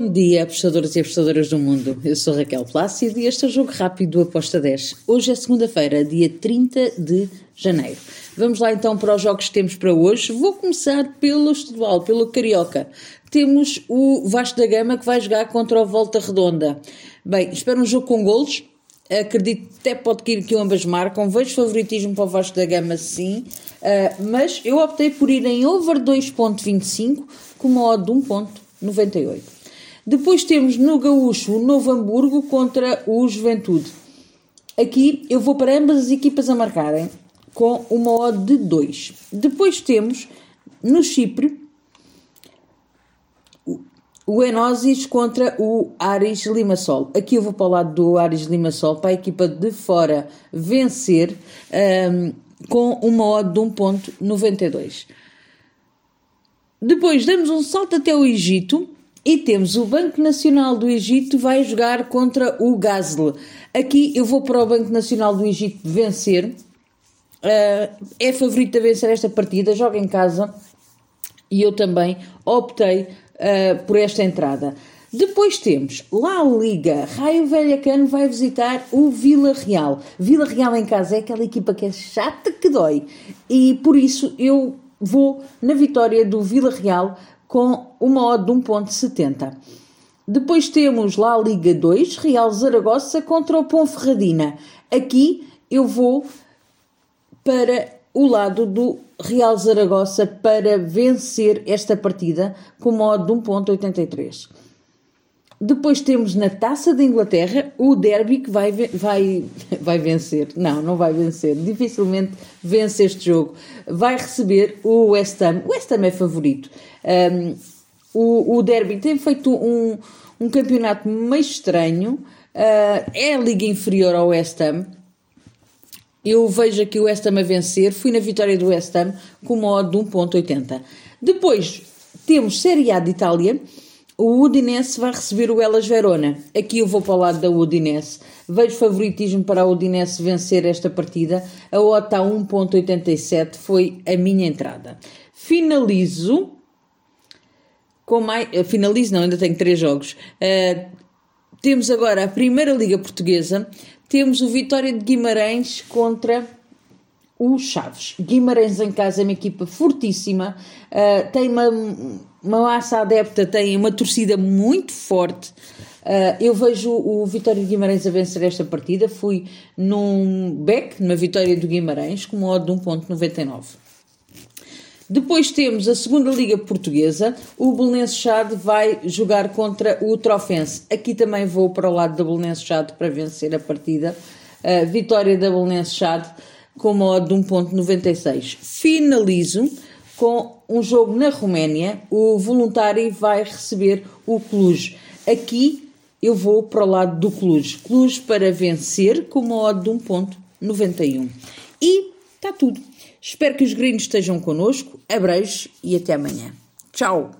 Bom dia, apostadoras e apostadoras do mundo. Eu sou Raquel Plácido e este é o Jogo Rápido do Aposta 10. Hoje é segunda-feira, dia 30 de janeiro. Vamos lá então para os jogos que temos para hoje. Vou começar pelo estadual, pelo Carioca. Temos o Vasco da Gama que vai jogar contra o Volta Redonda. Bem, espero um jogo com golos. Acredito até pode que, que ambas marcam. Vejo favoritismo para o Vasco da Gama, sim. Uh, mas eu optei por ir em over 2.25 com uma odd de 1.98. Depois temos no Gaúcho o Novo Hamburgo contra o Juventude. Aqui eu vou para ambas as equipas a marcarem com uma odd de 2. Depois temos no Chipre o Enosis contra o Aris Limassol. Aqui eu vou para o lado do Aris Limassol para a equipa de fora vencer um, com uma odd de 1.92. Depois damos um salto até o Egito e temos o Banco Nacional do Egito vai jogar contra o Gazle. Aqui eu vou para o Banco Nacional do Egito vencer. Uh, é favorito a vencer esta partida, joga em casa e eu também optei uh, por esta entrada. Depois temos La Liga, Raio Velhacano vai visitar o Vila Real. Vila Real em casa é aquela equipa que é chata que dói e por isso eu vou na vitória do Vila Real com uma odd de 1.70. Depois temos lá a Liga 2, Real Zaragoza contra o Ponferradina. Aqui eu vou para o lado do Real Zaragoza para vencer esta partida com uma odd de 1.83. Depois temos na Taça da Inglaterra o Derby que vai, vai, vai vencer. Não, não vai vencer. Dificilmente vence este jogo. Vai receber o West Ham. O West Ham é favorito. Um, o, o Derby tem feito um, um campeonato meio estranho. Uh, é a liga inferior ao West Ham. Eu vejo aqui o West Ham a vencer. Fui na vitória do West Ham com uma odd de 1.80. Depois temos Série A de Itália o Udinese vai receber o Elas Verona. Aqui eu vou para o lado da Udinese. Vejo favoritismo para a Udinese vencer esta partida. A OTA 1.87 foi a minha entrada. Finalizo com mais... Eh, finalizo não, ainda tenho três jogos. Uh, temos agora a Primeira Liga Portuguesa. Temos o Vitória de Guimarães contra o Chaves. Guimarães em casa é uma equipa fortíssima, uh, tem uma, uma massa adepta, tem uma torcida muito forte. Uh, eu vejo o Vitória de Guimarães a vencer esta partida. Fui num back, numa vitória do Guimarães, com uma odd de 1.99. Depois temos a segunda Liga Portuguesa. O Belenenses Chade vai jogar contra o Trofense. Aqui também vou para o lado da Belenenses Chade para vencer a partida. Uh, vitória da Belenenses Chade com uma odd de 1.96. Finalizo com um jogo na Roménia. O voluntário vai receber o Cluj. Aqui eu vou para o lado do Cluj. Cluj para vencer com uma odd de 1.91. E está tudo. Espero que os gringos estejam connosco. Abreijos e até amanhã. Tchau!